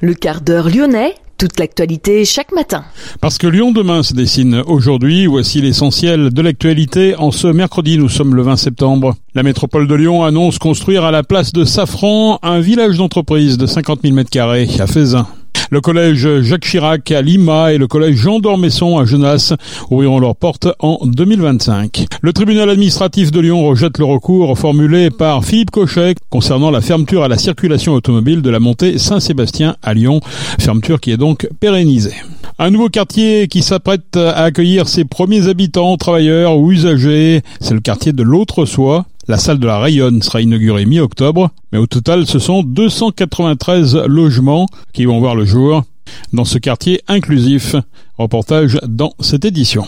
Le quart d'heure lyonnais, toute l'actualité chaque matin. Parce que Lyon demain se dessine aujourd'hui, voici l'essentiel de l'actualité. En ce mercredi, nous sommes le 20 septembre. La métropole de Lyon annonce construire à la place de Safran un village d'entreprise de 50 000 m2 à Fézin. Le collège Jacques Chirac à Lima et le collège Jean d'Ormesson à Genasse ouvriront leurs portes en 2025. Le tribunal administratif de Lyon rejette le recours formulé par Philippe Cochet concernant la fermeture à la circulation automobile de la montée Saint-Sébastien à Lyon, fermeture qui est donc pérennisée. Un nouveau quartier qui s'apprête à accueillir ses premiers habitants, travailleurs ou usagers, c'est le quartier de l'Autre-Soi. La salle de la Rayonne sera inaugurée mi-octobre, mais au total, ce sont 293 logements qui vont voir le jour dans ce quartier inclusif. Reportage dans cette édition.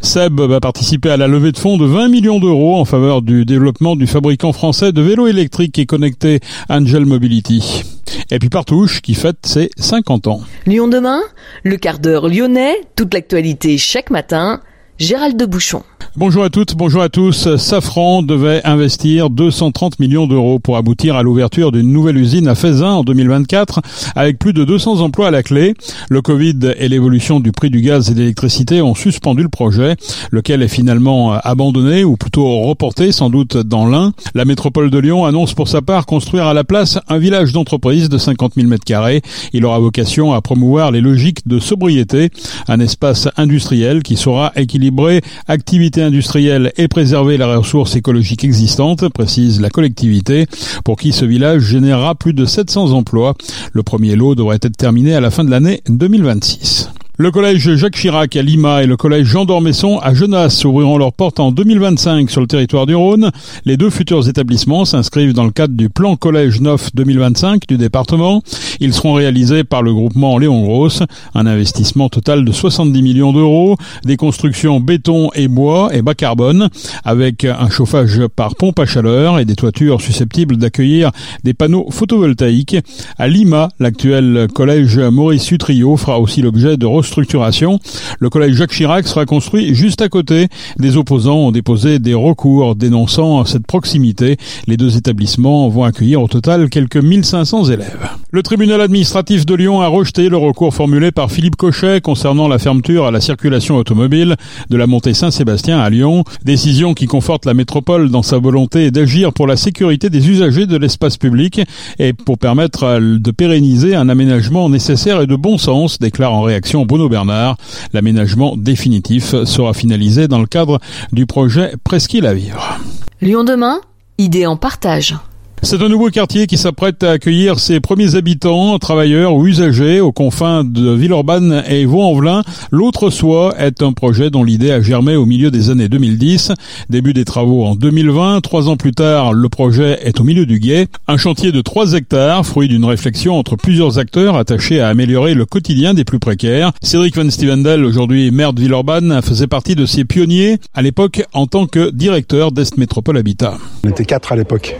Seb va participer à la levée de fonds de 20 millions d'euros en faveur du développement du fabricant français de vélos électriques et connectés Angel Mobility. Et puis Partouche qui fête ses 50 ans. Lyon demain, le quart d'heure lyonnais, toute l'actualité chaque matin, Gérald de Bouchon. Bonjour à toutes, bonjour à tous. Safran devait investir 230 millions d'euros pour aboutir à l'ouverture d'une nouvelle usine à Faisin en 2024 avec plus de 200 emplois à la clé. Le Covid et l'évolution du prix du gaz et de l'électricité ont suspendu le projet, lequel est finalement abandonné ou plutôt reporté sans doute dans l'Ain. La métropole de Lyon annonce pour sa part construire à la place un village d'entreprise de 50 000 m2. Il aura vocation à promouvoir les logiques de sobriété, un espace industriel qui saura équilibrer activité industrielle et préserver la ressource écologique existante, précise la collectivité, pour qui ce village générera plus de 700 emplois. Le premier lot devrait être terminé à la fin de l'année 2026. Le collège Jacques Chirac à Lima et le collège Jean d'Ormesson à Genasse ouvriront leurs portes en 2025 sur le territoire du Rhône. Les deux futurs établissements s'inscrivent dans le cadre du plan collège 9 2025 du département. Ils seront réalisés par le groupement Léon Grosse, un investissement total de 70 millions d'euros, des constructions béton et bois et bas carbone, avec un chauffage par pompe à chaleur et des toitures susceptibles d'accueillir des panneaux photovoltaïques. À Lima, l'actuel collège Maurice Sutrio fera aussi l'objet de structuration. Le collège Jacques Chirac sera construit juste à côté. Des opposants ont déposé des recours dénonçant cette proximité. Les deux établissements vont accueillir au total quelques 1500 élèves. Le tribunal administratif de Lyon a rejeté le recours formulé par Philippe Cochet concernant la fermeture à la circulation automobile de la montée Saint-Sébastien à Lyon. Décision qui conforte la métropole dans sa volonté d'agir pour la sécurité des usagers de l'espace public et pour permettre de pérenniser un aménagement nécessaire et de bon sens, déclare en réaction Bruno Bernard. L'aménagement définitif sera finalisé dans le cadre du projet Presqu'île à vivre. Lyon demain, idée en partage. C'est un nouveau quartier qui s'apprête à accueillir ses premiers habitants, travailleurs ou usagers aux confins de Villeurbanne et Vaux-en-Velin. L'autre soi est un projet dont l'idée a germé au milieu des années 2010. Début des travaux en 2020. Trois ans plus tard, le projet est au milieu du guet. Un chantier de 3 hectares, fruit d'une réflexion entre plusieurs acteurs attachés à améliorer le quotidien des plus précaires. Cédric Van Stevendel, aujourd'hui maire de Villeurbanne, faisait partie de ces pionniers à l'époque en tant que directeur d'Est Métropole Habitat. On était quatre à l'époque.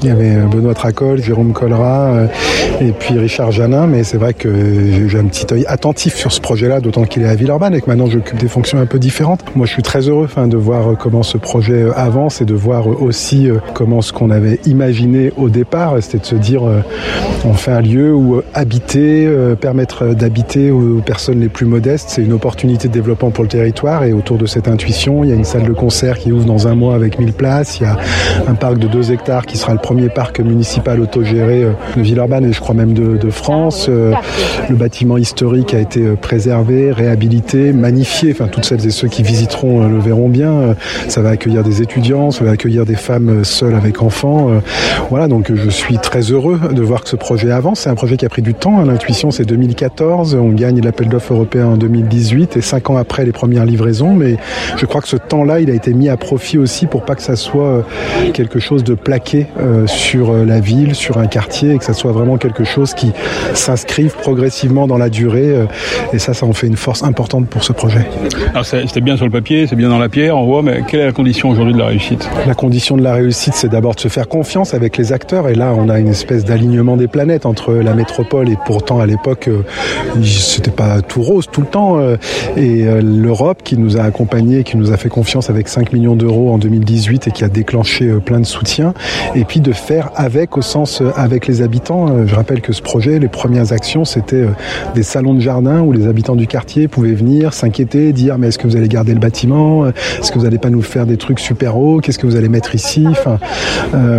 Benoît Jérôme Collera euh, et puis Richard Janin. Mais c'est vrai que j'ai un petit œil attentif sur ce projet-là, d'autant qu'il est à Villeurbanne et que maintenant j'occupe des fonctions un peu différentes. Moi, je suis très heureux de voir comment ce projet avance et de voir aussi euh, comment ce qu'on avait imaginé au départ, c'était de se dire euh, on fait un lieu où habiter, permettre d'habiter aux personnes les plus modestes, c'est une opportunité de développement pour le territoire et autour de cette intuition, il y a une salle de concert qui ouvre dans un mois avec 1000 places, il y a un parc de 2 hectares qui sera le premier parc municipal municipale autogérée euh, de Villeurbanne et je crois même de, France. Euh, le bâtiment historique a été euh, préservé, réhabilité, magnifié. Enfin, toutes celles et ceux qui visiteront le verront bien. Ça va accueillir des étudiants, ça va accueillir des femmes seules avec enfants. Voilà, donc je suis très heureux de voir que ce projet avance. C'est un projet qui a pris du temps. Hein. L'intuition, c'est 2014. On gagne l'appel d'offres européen en 2018 et cinq ans après les premières livraisons. Mais je crois que ce temps-là, il a été mis à profit aussi pour pas que ça soit quelque chose de plaqué sur ville, sur un quartier, et que ça soit vraiment quelque chose qui s'inscrive progressivement dans la durée. Euh, et ça, ça en fait une force importante pour ce projet. Alors c'était bien sur le papier, c'est bien dans la pierre, on voit, mais quelle est la condition aujourd'hui de la réussite? La condition de la réussite, c'est d'abord de se faire confiance avec les acteurs. Et là, on a une espèce d'alignement des planètes entre la métropole et pourtant à l'époque, euh, c'était pas tout rose tout le temps. Euh, et l'Europe qui nous a accompagnés, qui nous a fait confiance avec 5 millions d'euros en 2018 et qui a déclenché plein de soutiens soutien, et puis de faire avec au sens avec les habitants. Je rappelle que ce projet, les premières actions, c'était des salons de jardin où les habitants du quartier pouvaient venir s'inquiéter, dire mais est-ce que vous allez garder le bâtiment, est-ce que vous n'allez pas nous faire des trucs super hauts, qu'est-ce que vous allez mettre ici, enfin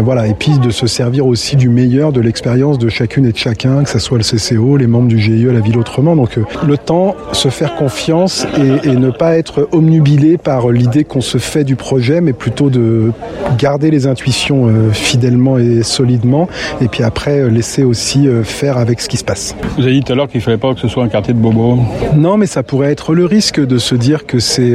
voilà, et puis de se servir aussi du meilleur de l'expérience de chacune et de chacun, que ce soit le CCO, les membres du GIE, la ville autrement. Donc le temps, se faire confiance et, ne pas être omnubilé par l'idée qu'on se fait du projet, mais plutôt de garder les intuitions euh, fidèlement et solidement, et puis après euh, laisser aussi euh, faire avec ce qui se passe. Vous avez dit tout à l'heure qu'il ne fallait pas que ce soit un quartier de bobo. Non, mais ça pourrait être le risque de se dire que c'est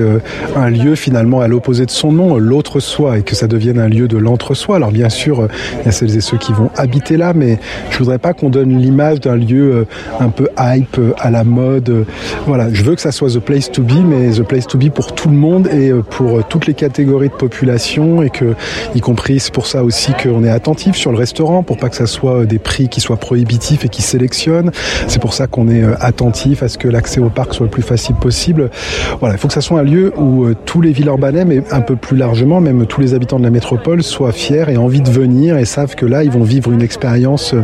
un lieu finalement à l'opposé de son nom, l'autre soi, et que ça devienne un lieu de l'entre-soi. Alors bien sûr, il y a celles et ceux qui vont habiter là, mais je voudrais pas qu'on donne l'image d'un lieu un peu hype, à la mode. Voilà, je veux que ça soit the place to be, mais the place to be pour tout le monde et pour toutes les catégories de population et que, y compris, c'est pour ça aussi qu'on est attentif sur le restaurant pour pas que ça soit des prix qui soient prohibitifs et qui sélectionnent. C'est pour ça qu'on est euh, attentif à ce que l'accès au parc soit le plus facile possible. Voilà, il faut que ça soit un lieu où euh, tous les Villeurbanais, mais un peu plus largement, même tous les habitants de la métropole, soient fiers et envie de venir et savent que là, ils vont vivre une expérience euh,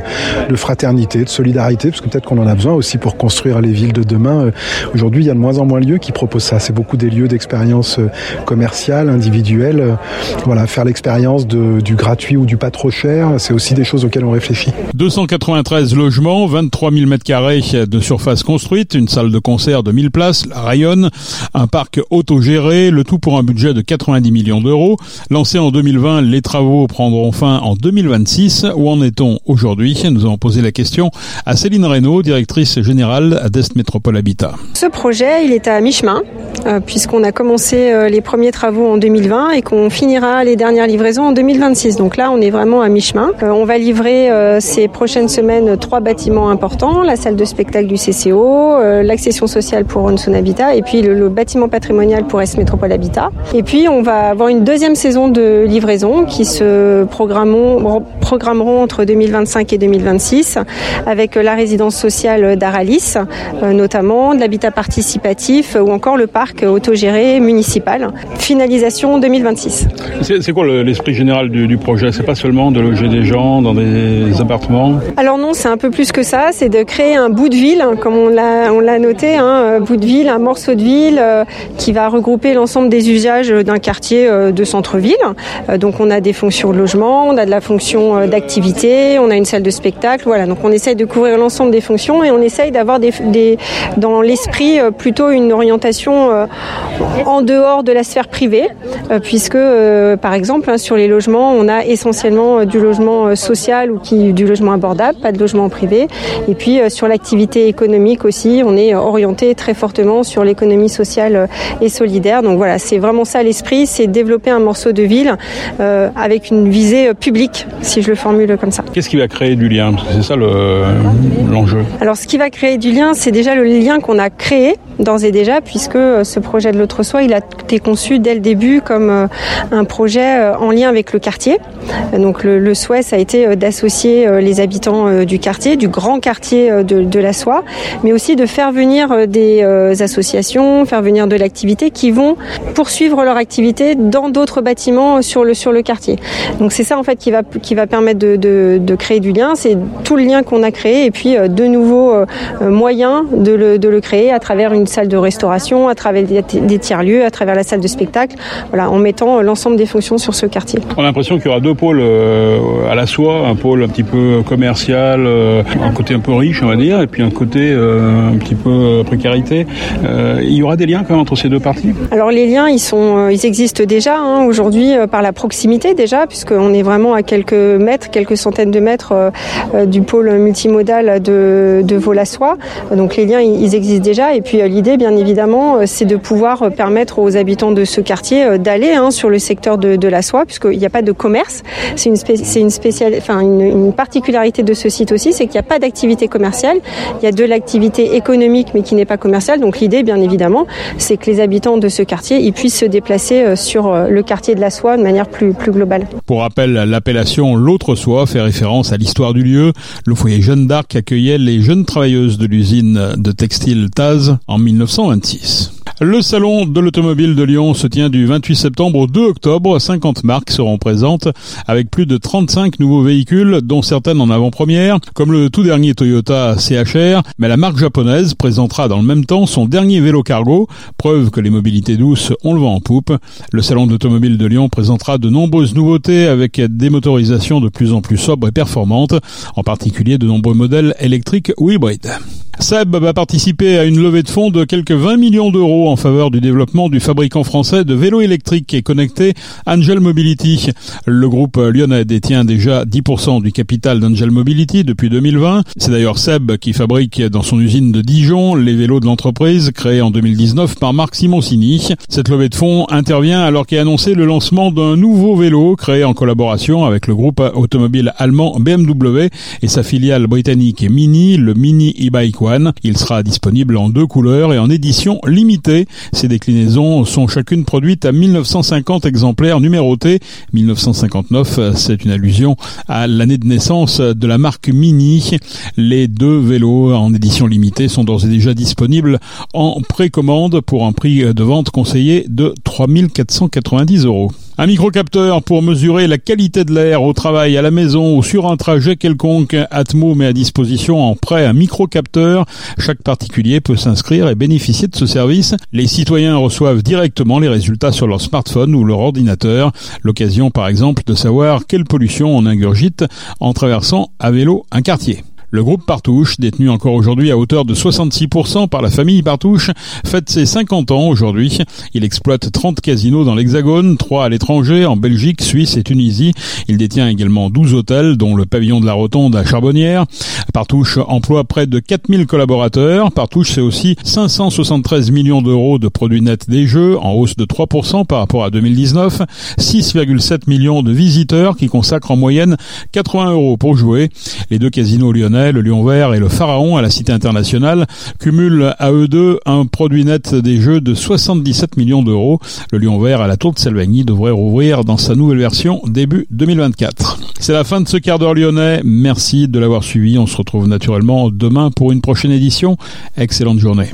de fraternité, de solidarité, parce que peut-être qu'on en a besoin aussi pour construire les villes de demain. Aujourd'hui, il y a de moins en moins de lieux qui proposent ça. C'est beaucoup des lieux d'expérience commerciale, individuelle. Voilà, faire l'expérience du gratuit ou du pas trop cher, c'est aussi des choses auxquelles on réfléchit. 293 logements, 23 000 mètres carrés de surface construite, une salle de concert de 1000 places, la rayonne, un parc autogéré, le tout pour un budget de 90 millions d'euros. Lancé en 2020, les travaux prendront fin en 2026. Où en est-on aujourd'hui? Nous avons posé la question à Céline Reynaud, directrice générale d'Est Métropole Habitat. Ce projet, il est à mi-chemin, euh, puisqu'on a commencé euh, les premiers travaux en 2020 et qu'on finira les dernières livraisons en 2026. Donc là, on est vraiment à mi-chemin. Euh, on va livrer euh, ces prochaines semaines trois bâtiments importants la salle de spectacle du CCO, euh, l'accession sociale pour Onson Habitat et puis le, bâtiment patrimonial pour Est Métropole Habitat. Et puis, on va avoir une deuxième saison de livraison qui se programmeront, entre 2025 et 2026 avec la résidence sociale d'Aralis, notamment de l'habitat participatif ou encore le parc autogéré municipal. Finalisation 2026. C'est quoi l'esprit général du, projet? C'est pas seulement de loger des gens dans des appartements Alors non, c'est un peu plus que ça. C'est de créer un bout de ville, comme on l'a noté, un hein, bout de ville, un morceau de ville euh, qui va regrouper l'ensemble des usages d'un quartier euh, de centre-ville. Euh, donc on a des fonctions de logement, on a de la fonction d'activité, on a une salle de spectacle. Voilà, donc on essaye de couvrir l'ensemble des fonctions et on essaye d'avoir des, dans l'esprit plutôt une orientation en dehors de la sphère privée, puisque par exemple hein, sur les logements, on a essentiellement du logement social ou qui, du logement abordable, pas de logement privé. Et puis sur l'activité économique aussi, on est orienté très fortement sur l'économie sociale et solidaire. Donc voilà, c'est vraiment ça l'esprit, c'est développer un morceau de ville euh, avec une visée publique, si je le formule comme ça. Qu'est-ce qui va créer du lien? C'est ça l'enjeu. Alors ce qui va créer du lien, c'est déjà le lien qu'on a créé d'ores et déjà, puisque ce projet de l'autre soi, il a été conçu dès le début comme euh, un projet euh, en lien avec le quartier. Donc le, le souhait, ça a été d'associer les habitants du quartier, du grand quartier de, la soie, mais aussi de faire venir euh, des euh, associations, faire venir de l'activité qui vont poursuivre leur activité dans d'autres bâtiments sur le sur le quartier. Donc c'est ça en fait qui va qui va permettre de, de, de créer du lien. C'est tout le lien qu'on a créé et puis euh, de nouveaux moyens de le, de le créer à travers une salle de restauration, à travers des, tiers-lieux, à travers la salle de spectacle, voilà, en mettant l'ensemble des fonctions sur ce quartier. On a l'impression qu'il y aura deux pôles à la soie, un pôle un petit peu commercial, un côté un peu riche on va dire, et puis un côté un petit peu euh, précarité. Euh, il y aura des liens quand même entre ces deux parties? Alors les liens, ils sont, euh, ils existent déjà hein, aujourd'hui par la proximité déjà, puisqu'on est vraiment à quelques mètres, quelques centaines de mètres du pôle multimodal de, de Volassois. Donc les liens, ils existent déjà. Et puis l'idée, bien évidemment, c'est de pouvoir permettre aux habitants de ce quartier d'aller hein, sur le secteur de, de la soie, puisqu'il n'y a pas de commerce. C'est une, c'est une spéciale, enfin une, une particularité de ce site aussi, c'est qu'il n'y a pas d'activité commerciale. Il y a de l'activité économique mais qui n'est pas commerciale. Donc l'idée, bien évidemment, c'est que les habitants de ce quartier ils puissent se déplacer euh, sur euh, le quartier de la soie de manière plus, plus globale. Pour rappel, l'appellation L'autre soie fait référence à l'histoire du lieu. Le foyer Jeanne d'Arc accueillait les jeunes travailleuses de l'usine de textile Taz en 1926. Le salon de l'automobile de Lyon se tient du 28 septembre au 2 octobre. 50 marques seront présentes avec plus de 35 nouveaux véhicules, dont certaines en avant-première, comme le tout dernier Toyota CHR. Mais la marque japonaise présentera dans le même temps son dernier vélo cargo, preuve que les mobilités douces ont le vent en poupe. Le salon de l'automobile de Lyon présentera de nombreuses nouveautés avec des motorisations de plus en plus sobres et performantes, en particulier de nombreux modèles électriques ou hybrides. Seb va participer à une levée de fonds de quelques 20 millions d'euros en faveur du développement du fabricant français de vélos électriques et connectés Angel Mobility. Le groupe lyonnais détient déjà 10% du capital d'Angel Mobility depuis 2020. C'est d'ailleurs Seb qui fabrique dans son usine de Dijon les vélos de l'entreprise créée en 2019 par Marc Simoncini. Cette levée de fonds intervient alors qu'est annoncé le lancement d'un nouveau vélo créé en collaboration avec le groupe automobile allemand BMW et sa filiale britannique Mini, le Mini e-bike il sera disponible en deux couleurs et en édition limitée. Ces déclinaisons sont chacune produites à 1950 exemplaires numérotés. 1959, c'est une allusion à l'année de naissance de la marque Mini. Les deux vélos en édition limitée sont d'ores et déjà disponibles en précommande pour un prix de vente conseillé de 3490 euros. Un microcapteur pour mesurer la qualité de l'air au travail, à la maison ou sur un trajet quelconque. Atmo met à disposition en prêt un microcapteur. Chaque particulier peut s'inscrire et bénéficier de ce service. Les citoyens reçoivent directement les résultats sur leur smartphone ou leur ordinateur. L'occasion par exemple de savoir quelle pollution on ingurgite en traversant à vélo un quartier. Le groupe Partouche, détenu encore aujourd'hui à hauteur de 66% par la famille Partouche, fête ses 50 ans aujourd'hui. Il exploite 30 casinos dans l'Hexagone, 3 à l'étranger, en Belgique, Suisse et Tunisie. Il détient également 12 hôtels, dont le pavillon de la Rotonde à Charbonnières. Partouche emploie près de 4000 collaborateurs. Partouche, c'est aussi 573 millions d'euros de produits nets des jeux, en hausse de 3% par rapport à 2019. 6,7 millions de visiteurs qui consacrent en moyenne 80 euros pour jouer. Les deux casinos lyonnais le Lion Vert et le Pharaon à la Cité internationale cumulent à eux deux un produit net des jeux de 77 millions d'euros. Le Lion Vert à la Tour de Selvagny devrait rouvrir dans sa nouvelle version début 2024. C'est la fin de ce quart d'heure lyonnais. Merci de l'avoir suivi. On se retrouve naturellement demain pour une prochaine édition. Excellente journée.